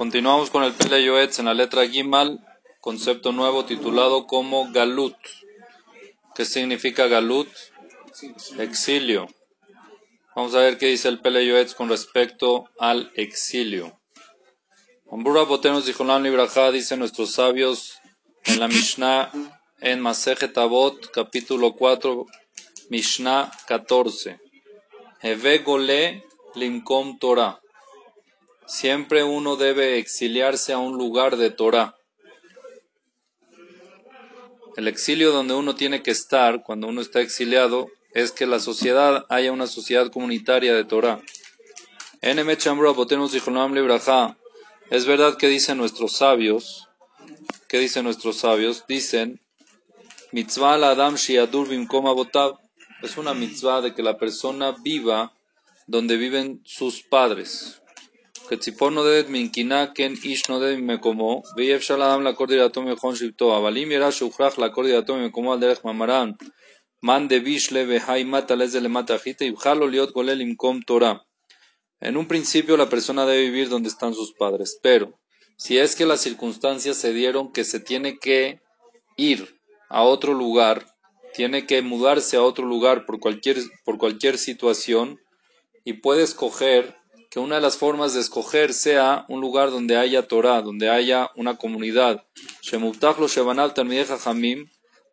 Continuamos con el Pele Yoetz en la letra Gimal, concepto nuevo titulado como Galut. ¿Qué significa Galut? Exilio. Vamos a ver qué dice el Pele Yoetz con respecto al exilio. Ambura Botenos Dijolam Libraja dice nuestros sabios en la Mishnah en Masejet Avot, capítulo 4, Mishnah 14. Heve Gole Limkom Torah. Siempre uno debe exiliarse a un lugar de Torah. El exilio donde uno tiene que estar cuando uno está exiliado es que la sociedad haya una sociedad comunitaria de Torah. Es verdad que dicen nuestros sabios, que dicen nuestros sabios, dicen, mitzvah la adam shiadur es una mitzvah de que la persona viva donde viven sus padres. Que ציפור נודדת מנקינה, כן איש נודד ממקומו, ואי אפשר לאדם לעקור דירתו ממכון שבטו, אבל אם יראה שהוכרח לעקור דירתו ממקומו על דרך מאמרן, מאן דבישלה והי מטה לזה למטה אחיתא, יבחר לו להיות גולל למקום תורה. En un principio la persona debe vivir donde están sus padres, pero si es que las circunstancias se dieron que se tiene que ir a otro lugar, tiene que mudarse a otro lugar por cualquier, por cualquier situación y puede escoger que una de las formas de escoger sea un lugar donde haya Torah, donde haya una comunidad.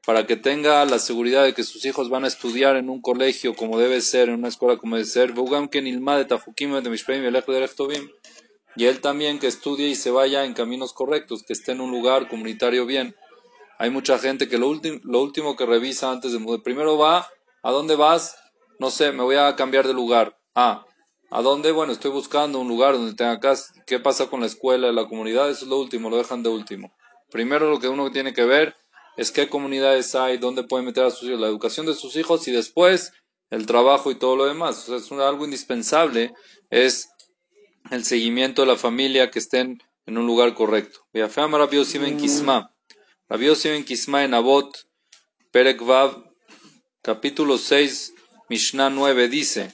Para que tenga la seguridad de que sus hijos van a estudiar en un colegio como debe ser, en una escuela como debe ser. Y él también que estudie y se vaya en caminos correctos, que esté en un lugar comunitario bien. Hay mucha gente que lo, lo último que revisa antes de mudar, primero va, ¿a dónde vas? No sé, me voy a cambiar de lugar. Ah, ¿A dónde? Bueno, estoy buscando un lugar donde tenga casa. ¿Qué pasa con la escuela, la comunidad? Eso es lo último, lo dejan de último. Primero lo que uno tiene que ver es qué comunidades hay, dónde pueden meter a sus hijos, la educación de sus hijos y después el trabajo y todo lo demás. O sea, es algo indispensable, es el seguimiento de la familia, que estén en un lugar correcto. Rabio Simen Kisma. Rabio Simen Kisma en Abot, Perek Vav, capítulo 6, Mishnah 9 dice,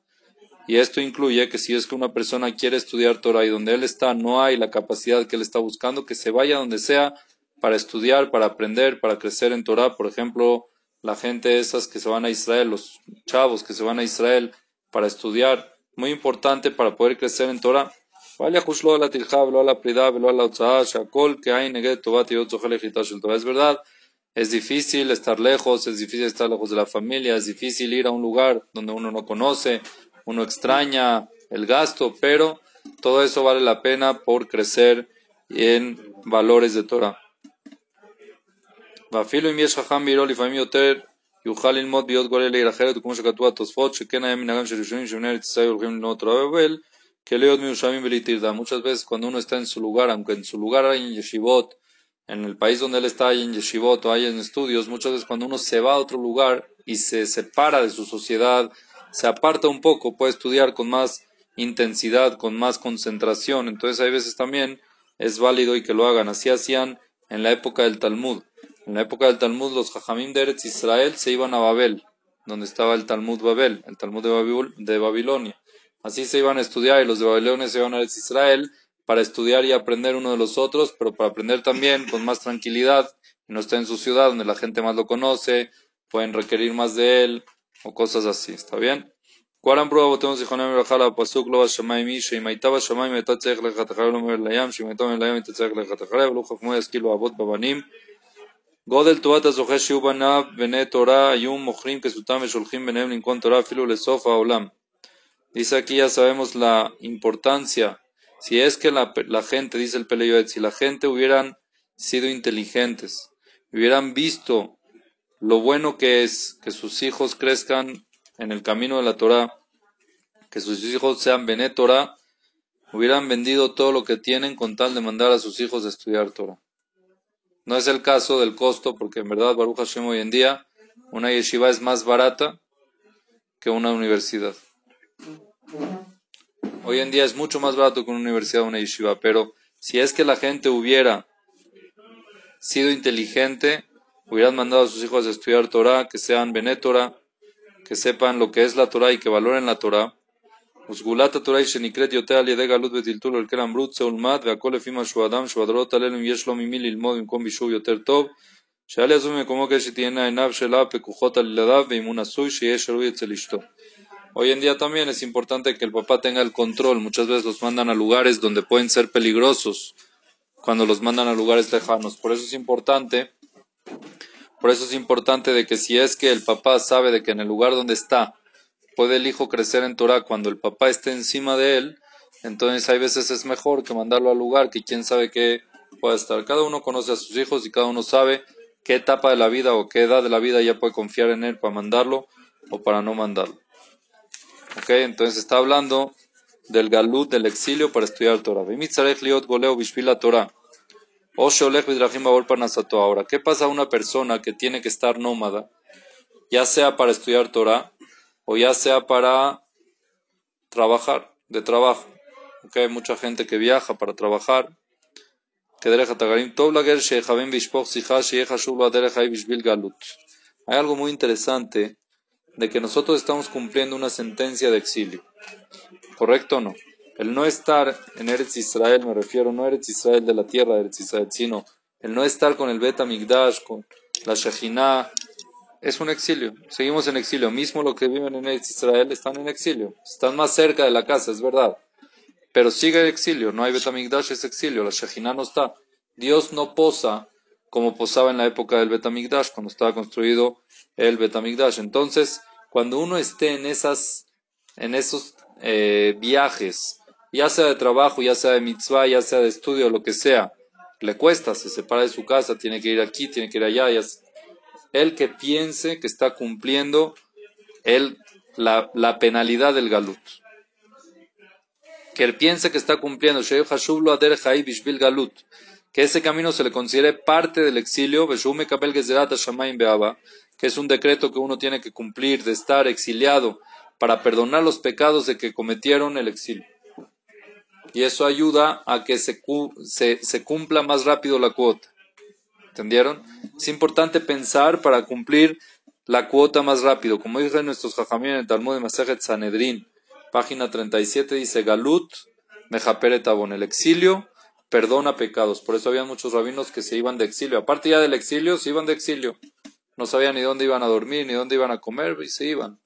Y esto incluye que si es que una persona quiere estudiar Torah y donde él está no hay la capacidad que él está buscando, que se vaya donde sea para estudiar, para aprender, para crecer en Torah. Por ejemplo, la gente esas que se van a Israel, los chavos que se van a Israel para estudiar, muy importante para poder crecer en Torah. Es verdad, es difícil estar lejos, es difícil estar lejos de la familia, es difícil ir a un lugar donde uno no conoce, uno extraña el gasto, pero todo eso vale la pena por crecer en valores de Torah. Muchas veces cuando uno está en su lugar, aunque en su lugar hay en yeshivot, en el país donde él está hay en yeshivot o hay en estudios, muchas veces cuando uno se va a otro lugar y se separa de su sociedad, se aparta un poco, puede estudiar con más intensidad, con más concentración. Entonces hay veces también es válido y que lo hagan. Así hacían en la época del Talmud. En la época del Talmud los Jajamim de Eretz Israel se iban a Babel, donde estaba el Talmud Babel, el Talmud de, Babilonia. Así se iban a estudiar y los de Babilonia se iban a Eretz Israel para estudiar y aprender uno de los otros, pero para aprender también con más tranquilidad, no está en su ciudad donde la gente más lo conoce, pueden requerir más de él, o cosas así, ¿está bien? ¿Cuál prueba botemos de Jonem Rajala Pasuk Lo Shamay Mi Sheimaitaba Shamay Meta Tzech Lechatachar Lo Mer Layam Sheimaitaba Layam Meta Tzech Lechatachar Lo Chafmoy Askilo Abot Babanim גודל תורת הזוכה שיהיו בניו בני תורה היו מוכרים כסותם ושולחים ביניהם לנקון תורה אפילו לסוף העולם. Dice aquí ya sabemos la importancia. Si es que la, la gente, dice el Peleyoet, si la gente hubieran sido inteligentes, hubieran visto lo bueno que es que sus hijos crezcan en el camino de la Torah, que sus hijos sean Bené hubieran vendido todo lo que tienen con tal de mandar a sus hijos a estudiar Torah. No es el caso del costo, porque en verdad, Baruch Hashem, hoy en día, una yeshiva es más barata que una universidad. Hoy en día es mucho más barato que una universidad una yeshiva, pero si es que la gente hubiera sido inteligente, hubieran mandado a sus hijos a estudiar Torah, que sean benétora, que sepan lo que es la Torah y que valoren la Torah. וסגולת התורה היא שנקראת יותר על ידי גלות וטלטול על כן אמרות צא ולמד והכל לפי מה שהוא אדם שבדורות הללו יש לו ממי ללמוד במקום בישור יותר טוב שאל יעזוב ממקומו כדי שתהיינה עיניו שלה פקוחות על ילדיו ואם הוא נשוי שיהיה שרוי אצל אשתו. Hoy en día también es importante que el papá tenga el control. Muchas veces los mandan a lugares donde pueden ser peligrosos cuando los mandan a lugares lejanos. Por eso es importante, por eso es importante de que si es que el papá sabe de que en el lugar donde está puede el hijo crecer en Torah cuando el papá esté encima de él, entonces hay veces es mejor que mandarlo al lugar que quién sabe qué pueda estar. Cada uno conoce a sus hijos y cada uno sabe qué etapa de la vida o qué edad de la vida ya puede confiar en él para mandarlo o para no mandarlo. Ok, entonces está hablando del galut, del exilio para estudiar Torah. Torah. Ahora, ¿qué pasa a una persona que tiene que estar nómada, ya sea para estudiar Torah o ya sea para trabajar, de trabajo? Okay, hay mucha gente que viaja para trabajar. Hay algo muy interesante de que nosotros estamos cumpliendo una sentencia de exilio. ¿Correcto o no? El no estar en Eretz Israel, me refiero, no Eretz Israel de la tierra de Eretz Israel, sino el no estar con el Bet Migdash, con la Shekhinah, es un exilio. Seguimos en exilio. Mismo los que viven en Eretz Israel están en exilio. Están más cerca de la casa, es verdad. Pero sigue el exilio. No hay Bet Migdash, es exilio. La Shekhinah no está. Dios no posa como posaba en la época del Betamigdash, cuando estaba construido el Betamigdash. Entonces, cuando uno esté en, esas, en esos eh, viajes, ya sea de trabajo, ya sea de mitzvah, ya sea de estudio, lo que sea, le cuesta, se separa de su casa, tiene que ir aquí, tiene que ir allá. El que piense que está cumpliendo la, la penalidad del galut. Que él piense que está cumpliendo, galut que ese camino se le considere parte del exilio, que es un decreto que uno tiene que cumplir de estar exiliado para perdonar los pecados de que cometieron el exilio. Y eso ayuda a que se, cumpla más rápido la cuota. ¿Entendieron? Es importante pensar para cumplir la cuota más rápido. Como dicen nuestros jajamín en el Talmud de Masejet Sanedrin, página 37, dice Galut, Mejaperet el exilio perdona pecados. Por eso había muchos rabinos que se iban de exilio. Aparte ya del exilio, se iban de exilio. No sabían ni dónde iban a dormir, ni dónde iban a comer, y se iban.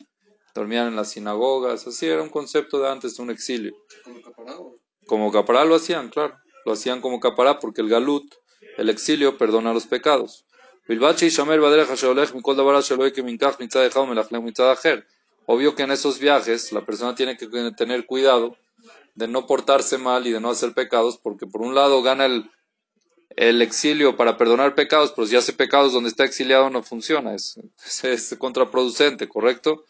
Dormían en las sinagogas, así era un concepto de antes de un exilio. ¿Como capará? Lo hacían, claro. Lo hacían como capará porque el galut, el exilio, perdona los pecados. Obvio que en esos viajes la persona tiene que tener cuidado de no portarse mal y de no hacer pecados, porque por un lado gana el, el exilio para perdonar pecados, pero si hace pecados donde está exiliado no funciona, es, es, contraproducente, ¿correcto?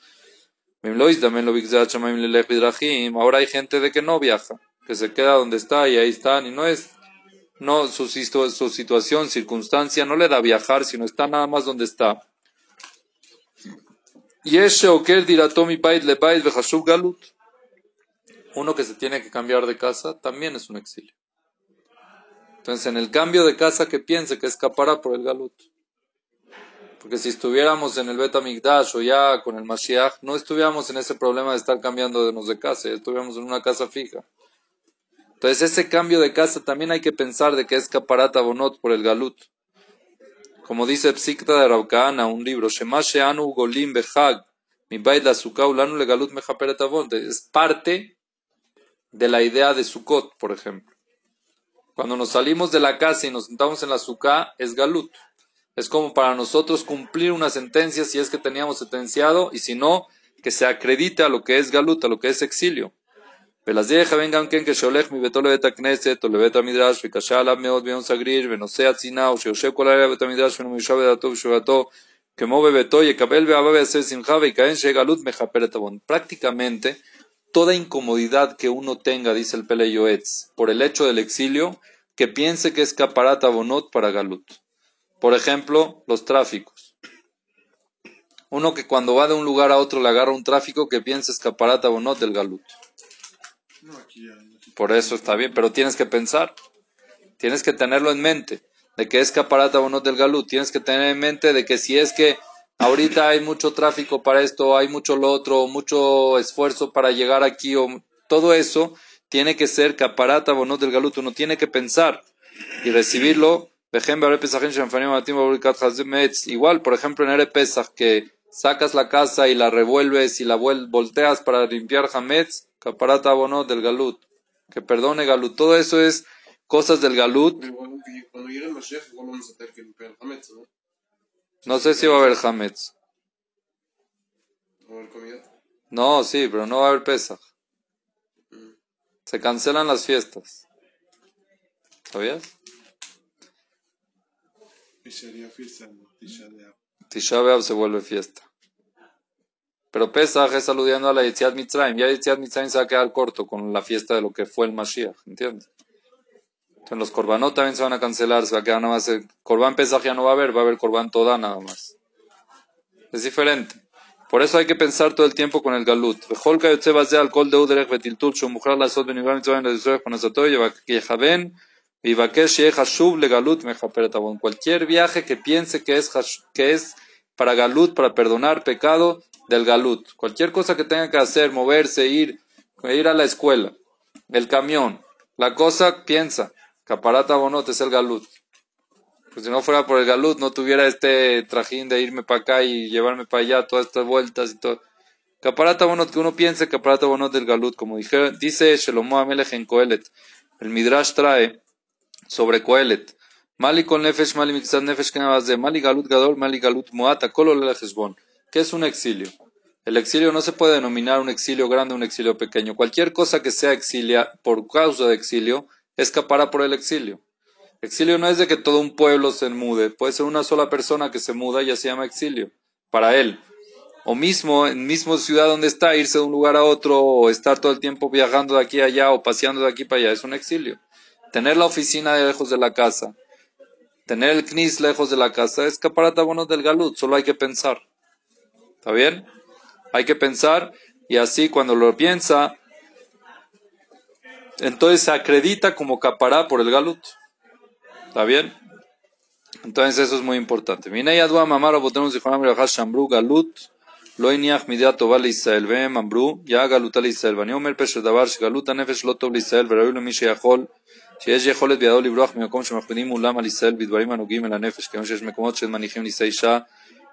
Ahora hay gente de que no viaja, que se queda donde está y ahí están, y no es, no, su, su situación, circunstancia no le da viajar, sino está nada más donde está. Uno que se tiene que cambiar de casa también es un exilio. Entonces, en el cambio de casa, que piense que escapará por el galut. Porque si estuviéramos en el Betamigdash o ya con el Mashiach, no estuviéramos en ese problema de estar cambiando de de casa, estuviéramos en una casa fija. Entonces, ese cambio de casa también hay que pensar de que escapará Tabonot por el galut. Como dice Psikta de Raukana, un libro, Golim Behag, mi le galut Es parte de la idea de Sukkot, por ejemplo. Cuando nos salimos de la casa y nos sentamos en la Sukkah, es Galut. Es como para nosotros cumplir una sentencia si es que teníamos sentenciado y si no, que se acredite a lo que es Galut, a lo que es exilio. ולזיך vengan כן כשהולך מביתו לבית הכנסת או לבית המדרש וקשה עליו מאוד ביום סגריר ונושא הצינה או שיושב כל הלילה בבית המדרש ומיושב בדעתו ובשבתו כמו בביתו יקבל באהבה ויעשה שמחה ויקיים שגלות מכפר את עוון. Prácticamente toda incomodidad que uno tenga, dice el Pele Yoetz, por el hecho del exilio, que piense que es caparata bonot para Galut. Por ejemplo, los tráficos. Uno que cuando va de un lugar a otro le agarra un tráfico que piensa escaparata o no del galut. Por eso está bien, pero tienes que pensar, tienes que tenerlo en mente, de que es caparata o no del galut. Tienes que tener en mente de que si es que ahorita hay mucho tráfico para esto, hay mucho lo otro, mucho esfuerzo para llegar aquí, o todo eso tiene que ser caparata o no del galut. Uno tiene que pensar y recibirlo. Igual, por ejemplo, en Ere Pesach, que sacas la casa y la revuelves y la volteas para limpiar Hametz, caparata o no del galut. Que perdone galut. Todo eso es cosas del galut. No sé si va a haber Hametz. No, sí, pero no va a haber Pesach. Se cancelan las fiestas. ¿Sabías? Tisha B'Av se vuelve fiesta. Pero Pesach es aludiendo a la Yetziat Mitzrayim. Ya Yetziat Mitzrayim se va a quedar corto con la fiesta de lo que fue el Mashiach, ¿entiendes? Entonces los Korbanot también se van a cancelar, se va a quedar nada más. El Korban Pesach ya no va a haber, va a haber Korban Toda nada más. Es diferente. Por eso hay que pensar todo el tiempo con el galut. Cualquier viaje que piense que es, que es para galut, para perdonar pecado del galut. Cualquier cosa que tenga que hacer, moverse, ir, ir a la escuela, el camión, la cosa piensa, caparata bonot es el galut. Pues si no fuera por el galut, no tuviera este trajín de irme para acá y llevarme para allá, todas estas vueltas y todo. Caparata bonot, que uno piense caparata bonot del galut, como dije, dice Shelomo Amelech en Coelet. El Midrash trae sobre Coelet. Mali con nefesh, mali mitzad nefesh, que de mali galut gadol, mali galut muata, kolo ¿Qué es un exilio? El exilio no se puede denominar un exilio grande o un exilio pequeño. Cualquier cosa que sea exilia por causa de exilio, escapará por el exilio. Exilio no es de que todo un pueblo se mude, puede ser una sola persona que se muda y ya se llama exilio, para él. O mismo, en mismo ciudad donde está, irse de un lugar a otro, o estar todo el tiempo viajando de aquí a allá, o paseando de aquí para allá, es un exilio. Tener la oficina lejos de la casa, tener el CNIS lejos de la casa, es caparata bueno del galut, solo hay que pensar. ¿Está bien? Hay que pensar, y así cuando lo piensa, entonces se acredita como capará por el galut. ¿Está bien? Entonces eso es muy importante. Minei adwa mamar abotenu zichronam berachas shambru galut lo iniach midat tova לישראל והם אמרו יא גלותה לישראל ואני אומר פשר דבר שגלות הנפש לא טוב לישראל וראוי למי שיכול שיש יכולת בידו לברוח ממקום שמכבידים מולם על ישראל בדברים הנוגעים אל הנפש כיוון שיש מקומות שמניחים נישא אישה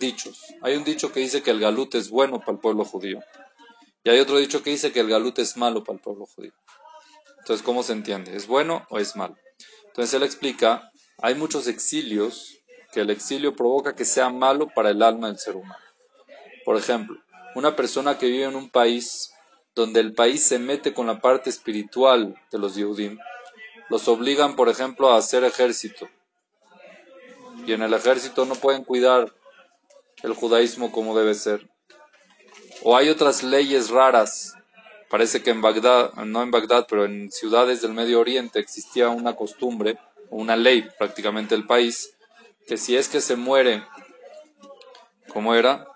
dichos. Hay un dicho que dice que el galut es bueno para el pueblo judío. Y hay otro dicho que dice que el galut es malo para el pueblo judío. Entonces, ¿cómo se entiende? ¿Es bueno o es malo? Entonces él explica, hay muchos exilios que el exilio provoca que sea malo para el alma del ser humano. Por ejemplo, una persona que vive en un país donde el país se mete con la parte espiritual de los Yehudim, los obligan, por ejemplo, a hacer ejército. Y en el ejército no pueden cuidar el judaísmo como debe ser. O hay otras leyes raras Parece que en Bagdad, no en Bagdad, pero en ciudades del Medio Oriente existía una costumbre, una ley prácticamente del país, que si es que se muere, como era,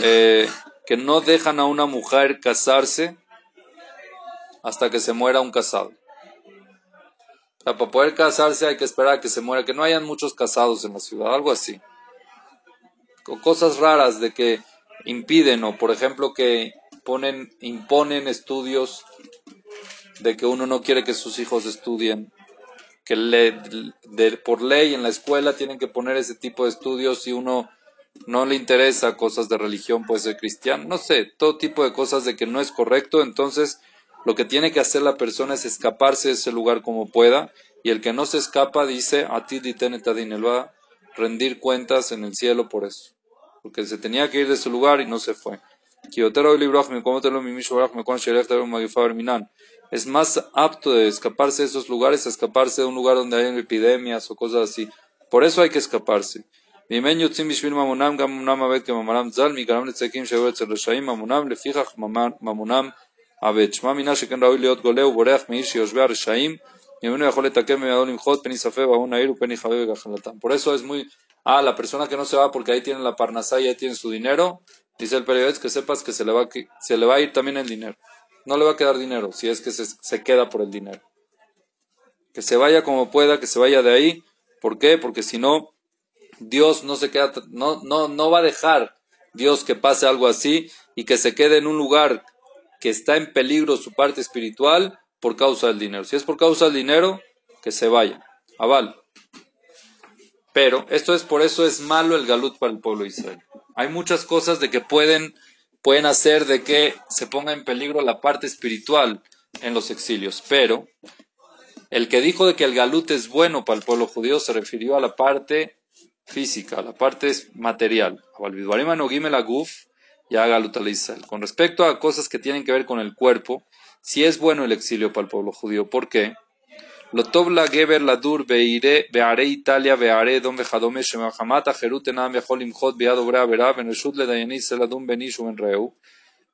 eh, que no dejan a una mujer casarse hasta que se muera un casado. para poder casarse hay que esperar a que se muera, que no hayan muchos casados en la ciudad, algo así. Con cosas raras de que impiden, o por ejemplo que ponen, imponen estudios de que uno no quiere que sus hijos estudien, que le, por ley en la escuela tienen que poner ese tipo de estudios si uno no le interesa cosas de religión, puede ser cristiano, no sé, todo tipo de cosas de que no es correcto, entonces lo que tiene que hacer la persona es escaparse de ese lugar como pueda, y el que no se escapa dice, a ti rendir cuentas en el cielo por eso. Porque se tenía que ir de su lugar y no se fue. Es más apto de escaparse de esos lugares a escaparse de un lugar donde hay epidemias o cosas así. Por eso hay que escaparse. Por eso es muy... Ah, la persona que no se va porque ahí tiene la parnasá y ahí tiene su dinero, dice el periodista que sepas que se le, va, se le va a ir también el dinero. No le va a quedar dinero si es que se, se queda por el dinero. Que se vaya como pueda, que se vaya de ahí. ¿Por qué? Porque si no, Dios no se queda, no, no, no va a dejar Dios que pase algo así y que se quede en un lugar que está en peligro su parte espiritual por causa del dinero. Si es por causa del dinero, que se vaya. Aval. Pero esto es por eso es malo el galut para el pueblo de Israel. Hay muchas cosas de que pueden, pueden hacer de que se ponga en peligro la parte espiritual en los exilios. Pero el que dijo de que el galut es bueno para el pueblo judío se refirió a la parte física, a la parte material. Con respecto a cosas que tienen que ver con el cuerpo, si es bueno el exilio para el pueblo judío. ¿Por qué? Lo tobla geber la dur beire beare Italia beare don vejadome shemahamata jerutenam bejol imhot beado bra bera beneshut le dayanis seladum benishu en reu.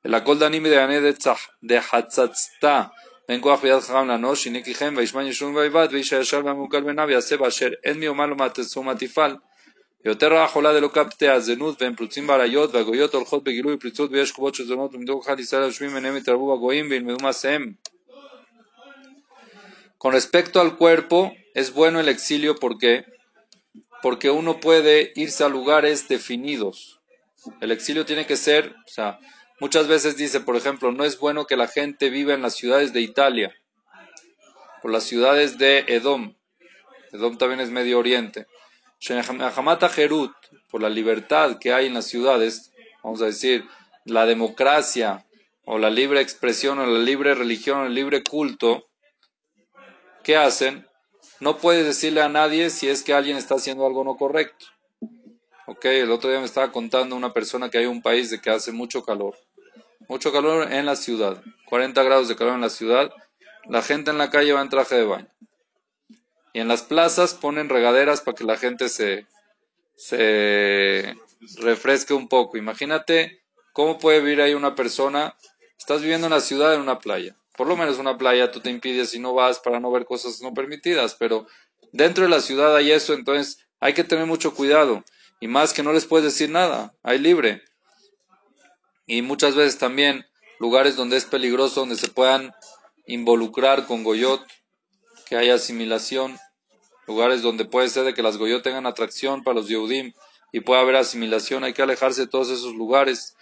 El acol danime de ane de hatzatzta ven koach bead chagam la nosh inikichem veishman yishun vaivad veisha yashar bamukal benav yaseb asher en mi omar lo matifal. יותר החולה דלא קפטי הזנות והם פרוצים בעריות והגויות הולכות בגילוי פריצות ויש חובות של זונות ומדור אחד ישראל יושבים ביניהם יתרבו בגויים וילמדו מעשיהם. Con respecto al cuerpo, es bueno el exilio porque porque uno puede irse a lugares definidos. El exilio tiene que ser, o sea, muchas veces dice, por ejemplo, no es bueno que la gente viva en las ciudades de Italia o las ciudades de Edom. Edom también es Medio Oriente. Jerut, por la libertad que hay en las ciudades, vamos a decir, la democracia o la libre expresión o la libre religión o el libre culto, ¿qué hacen? No puedes decirle a nadie si es que alguien está haciendo algo no correcto. Ok, el otro día me estaba contando una persona que hay un país de que hace mucho calor. Mucho calor en la ciudad. 40 grados de calor en la ciudad. La gente en la calle va en traje de baño. Y en las plazas ponen regaderas para que la gente se, se refresque un poco. Imagínate cómo puede vivir ahí una persona. Estás viviendo en una ciudad, en una playa por lo menos una playa tú te impides si no vas para no ver cosas no permitidas, pero dentro de la ciudad hay eso, entonces hay que tener mucho cuidado. Y más que no les puedes decir nada, hay libre. Y muchas veces también lugares donde es peligroso, donde se puedan involucrar con Goyot, que haya asimilación, lugares donde puede ser de que las Goyot tengan atracción para los Yehudim y pueda haber asimilación, hay que alejarse de todos esos lugares.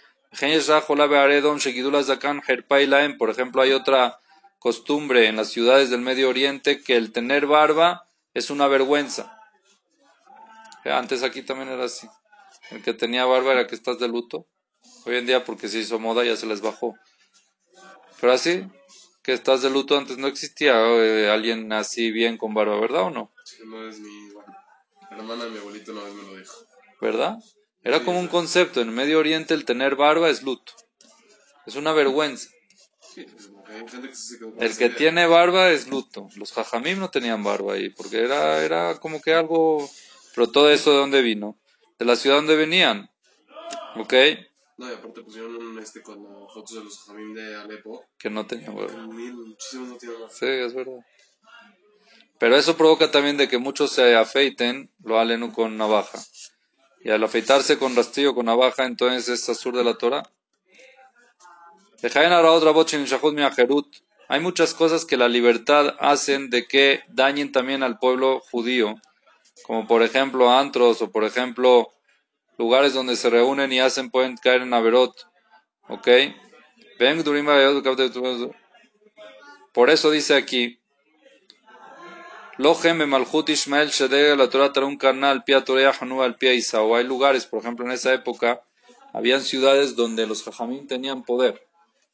Por ejemplo, hay otra costumbre en las ciudades del Medio Oriente que el tener barba es una vergüenza. Antes aquí también era así. El que tenía barba era que estás de luto. Hoy en día porque se hizo moda ya se les bajó. Pero así, que estás de luto antes no existía eh, alguien así bien con barba, ¿verdad o no? no es mi... Hermana de mi abuelito una vez me lo dijo. ¿Verdad? Era como un concepto. En Medio Oriente el tener barba es luto. Es una vergüenza. El que tiene barba es luto. Los jajamim no tenían barba ahí, porque era, era como que algo... Pero todo eso de dónde vino? De la ciudad donde venían. ¿Ok? No, y aparte pusieron este, con fotos de los jajamim de Alepo. Que no tenían barba. Muchísimos no tienen. Sí, es verdad. Pero eso provoca también de que muchos se afeiten, lo halen con navaja. Y al afeitarse con rastrillo, con navaja, entonces es azur de la Torah. Hay muchas cosas que la libertad hacen de que dañen también al pueblo judío, como por ejemplo antros o por ejemplo lugares donde se reúnen y hacen pueden caer en averot. ¿Ok? Por eso dice aquí, Lohem Malhut Ishmael la Torah un canal pia al pia Isao. Hay lugares, por ejemplo, en esa época, habían ciudades donde los jajamín tenían poder.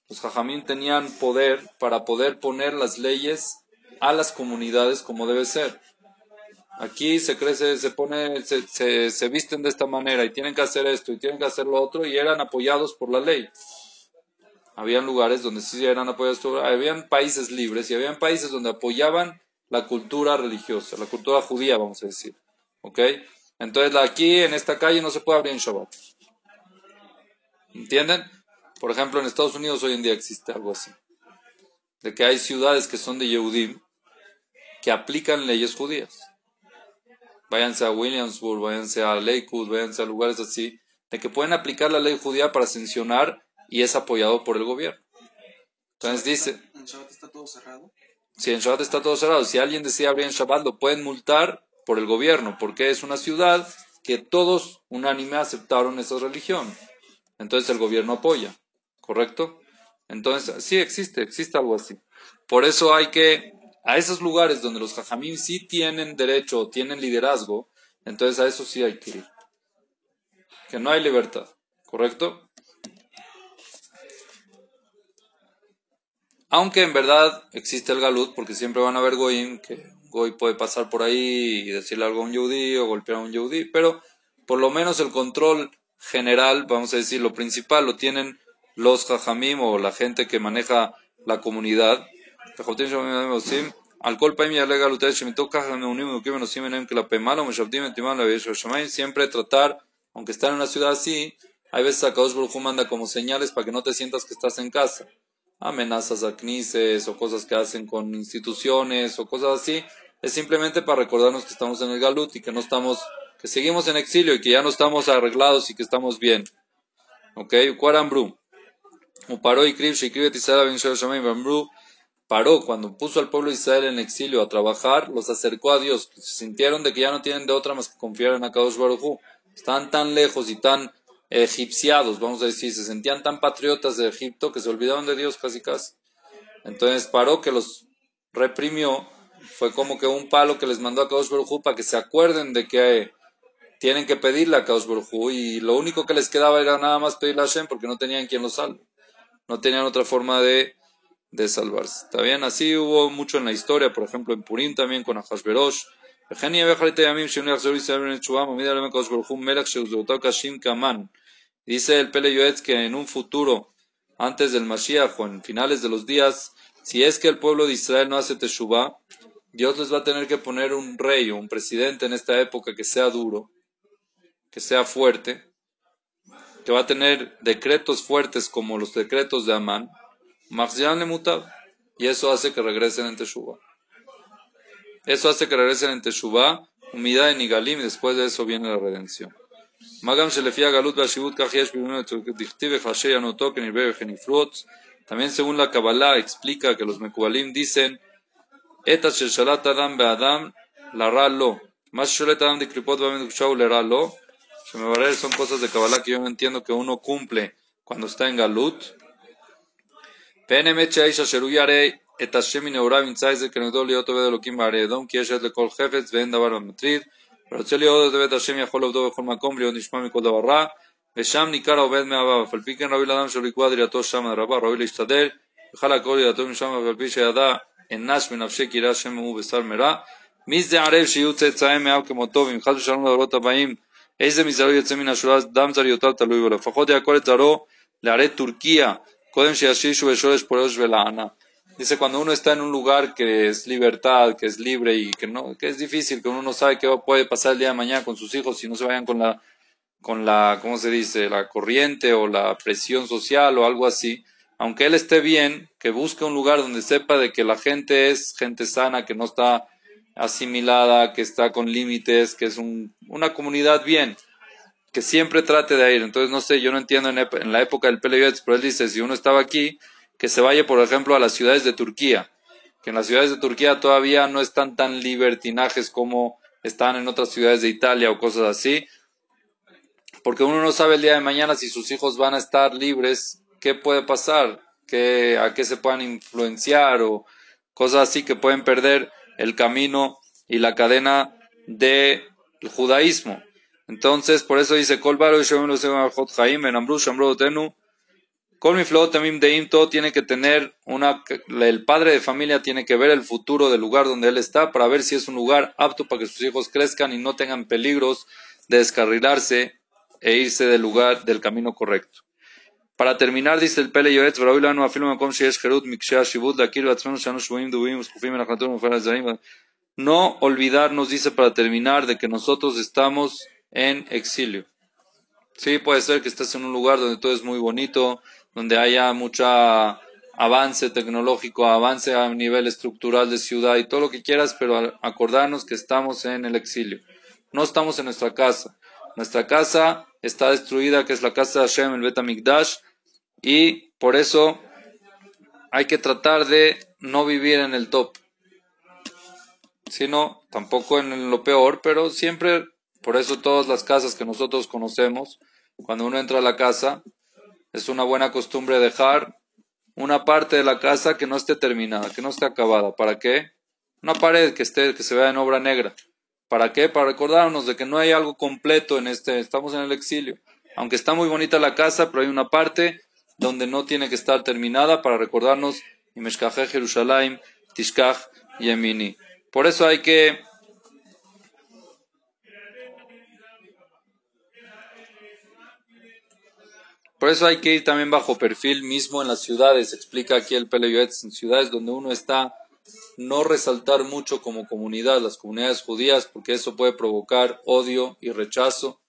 Los jajamín tenían poder para poder poner las leyes a las comunidades como debe ser. Aquí se crece, se pone, se, se, se visten de esta manera y tienen que hacer esto y tienen que hacer lo otro y eran apoyados por la ley. Habían lugares donde sí eran apoyados, por, habían países libres y habían países donde apoyaban la cultura religiosa, la cultura judía, vamos a decir. ¿Ok? Entonces aquí en esta calle no se puede abrir en Shabbat. ¿Entienden? Por ejemplo, en Estados Unidos hoy en día existe algo así. De que hay ciudades que son de Yehudim que aplican leyes judías. Váyanse a Williamsburg, váyanse a Lakewood, váyanse a lugares así, de que pueden aplicar la ley judía para sancionar y es apoyado por el gobierno. Entonces dice... ¿En Shabbat está todo cerrado? Si en Shabbat está todo cerrado, si alguien decide abrir en Shabbat, lo pueden multar por el gobierno, porque es una ciudad que todos unánime aceptaron esa religión. Entonces el gobierno apoya, ¿correcto? Entonces, sí existe, existe algo así. Por eso hay que, a esos lugares donde los jajamim sí tienen derecho o tienen liderazgo, entonces a eso sí hay que ir. Que no hay libertad, ¿correcto? Aunque en verdad existe el galut, porque siempre van a haber goyim, que goy puede pasar por ahí y decirle algo a un yudí o golpear a un yudí, pero por lo menos el control general, vamos a decir, lo principal lo tienen los jajamim o la gente que maneja la comunidad. Siempre tratar, aunque están en una ciudad así, hay veces a Kadosh Baruj manda como señales para que no te sientas que estás en casa amenazas a CNICES o cosas que hacen con instituciones o cosas así, es simplemente para recordarnos que estamos en el Galut y que no estamos, que seguimos en exilio y que ya no estamos arreglados y que estamos bien. ¿Ok? Cuarambru. Paró y paró cuando puso al pueblo de Israel en exilio a trabajar, los acercó a Dios. Se sintieron de que ya no tienen de otra más que confiar en Akadosh Baruj Están tan lejos y tan egipciados, vamos a decir, se sentían tan patriotas de Egipto que se olvidaron de Dios casi casi. Entonces paró que los reprimió, fue como que un palo que les mandó a Kadosh Baruj para que se acuerden de que tienen que pedirle a Kadosh Baruj y lo único que les quedaba era nada más pedirle a Hashem porque no tenían quien los salve. No tenían otra forma de, de salvarse. ¿Está bien? Así hubo mucho en la historia, por ejemplo en Purim también con Ahashverosh. Dice el Pele Yoetz que en un futuro, antes del Mashiach o en finales de los días, si es que el pueblo de Israel no hace Teshuvah, Dios les va a tener que poner un rey o un presidente en esta época que sea duro, que sea fuerte, que va a tener decretos fuertes como los decretos de Amán, y eso hace que regresen en Teshuvah. Eso hace que regresen en Teshuvah, humildad en Igalim, y después de eso viene la redención. Magam Galut También según la Kabbalah explica que los Mekubalim dicen Etas shel shalat adam be'adam la ra lo. Más sholet adam de kripot le ra lo. Son cosas de Kabbalah que yo no entiendo que uno cumple cuando está en Galut. Penemet sheisha sheruyare et Hashem ineurav intzaize que no להיות עובד אלוקים בערי כי יש עד לכל חפץ ואין דבר המטריד. ורוצה להיות עובד השם יכול לעבדו בכל מקום ולהיות נשמע מכל דבר רע, ושם ניכר העובד מהבא, אף על פי כן ראוי לאדם שלא לקבוע דירתו שם הרבה, ראוי להשתדל, יוכל הכל דירתו משם, אף על פי שידע אנש בנפשי כי יראה השם הוא בשר מרע. מי זה ערב שיהיו צאצאיהם מאב כמותו, ואם חס ושלום לדורות הבאים, איזה מזרעו יוצא מן השורה, דם זריותיו תלוי בו, לפחות יעקור את זרעו לערי טורקיה, Dice, cuando uno está en un lugar que es libertad, que es libre y que no, que es difícil, que uno no sabe qué puede pasar el día de mañana con sus hijos si no se vayan con la, con la, ¿cómo se dice? La corriente o la presión social o algo así. Aunque él esté bien, que busque un lugar donde sepa de que la gente es gente sana, que no está asimilada, que está con límites, que es un, una comunidad bien que siempre trate de ir. Entonces, no sé, yo no entiendo en, la época del Peleyotz, pero él dice, si uno estaba aquí, que se vaya, por ejemplo, a las ciudades de Turquía, que en las ciudades de Turquía todavía no están tan libertinajes como están en otras ciudades de Italia o cosas así, porque uno no sabe el día de mañana si sus hijos van a estar libres, qué puede pasar, ¿Qué, a qué se puedan influenciar o cosas así que pueden perder el camino y la cadena del judaísmo. Entonces, por eso dice, Con mi flow también de todo tiene que tener una, el padre de familia tiene que ver el futuro del lugar donde él está para ver si es un lugar apto para que sus hijos crezcan y no tengan peligros de descarrilarse e irse del lugar, del camino correcto. Para terminar, dice el Pele Yoetz, no olvidarnos, dice para terminar, de que nosotros estamos en exilio. Sí, puede ser que estés en un lugar donde todo es muy bonito, donde haya mucho avance tecnológico, avance a nivel estructural de ciudad y todo lo que quieras, pero acordarnos que estamos en el exilio. No estamos en nuestra casa. Nuestra casa está destruida, que es la casa de Hashem, el Betamikdash, y por eso hay que tratar de no vivir en el top, sino tampoco en lo peor, pero siempre, por eso todas las casas que nosotros conocemos, cuando uno entra a la casa, es una buena costumbre dejar una parte de la casa que no esté terminada, que no esté acabada. ¿Para qué? Una pared que esté, que se vea en obra negra. ¿Para qué? Para recordarnos de que no hay algo completo en este, estamos en el exilio. Aunque está muy bonita la casa, pero hay una parte donde no tiene que estar terminada para recordarnos Jerusalem, Tishkach Yemini. Por eso hay que Por eso hay que ir también bajo perfil mismo en las ciudades. Explica aquí el Peleyuetz, en ciudades donde uno está, no resaltar mucho como comunidad, las comunidades judías, porque eso puede provocar odio y rechazo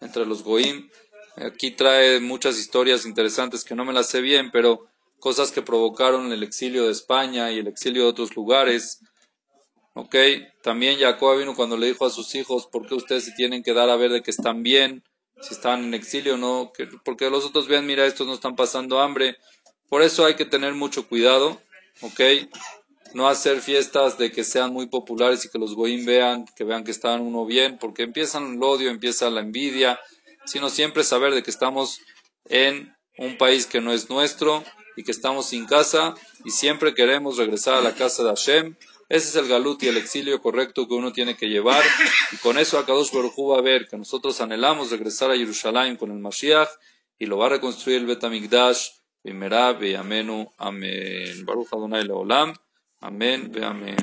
entre los goim. Aquí trae muchas historias interesantes que no me las sé bien, pero cosas que provocaron el exilio de España y el exilio de otros lugares. Ok, también Jacob vino cuando le dijo a sus hijos, ¿por qué ustedes se tienen que dar a ver de que están bien? Si están en exilio o no, porque los otros vean, mira, estos no están pasando hambre. Por eso hay que tener mucho cuidado, ok, no hacer fiestas de que sean muy populares y que los goyim vean, que vean que están uno bien, porque empiezan el odio, empieza la envidia, sino siempre saber de que estamos en un país que no es nuestro y que estamos sin casa y siempre queremos regresar a la casa de Hashem. Ese es el galut y el exilio correcto que uno tiene que llevar. Y con eso Akadosh Baruj va a ver que nosotros anhelamos regresar a Jerusalén con el Mashiach y lo va a reconstruir el Betamigdash. Amén. Baruch Adonai Leolam. Amén. Amén.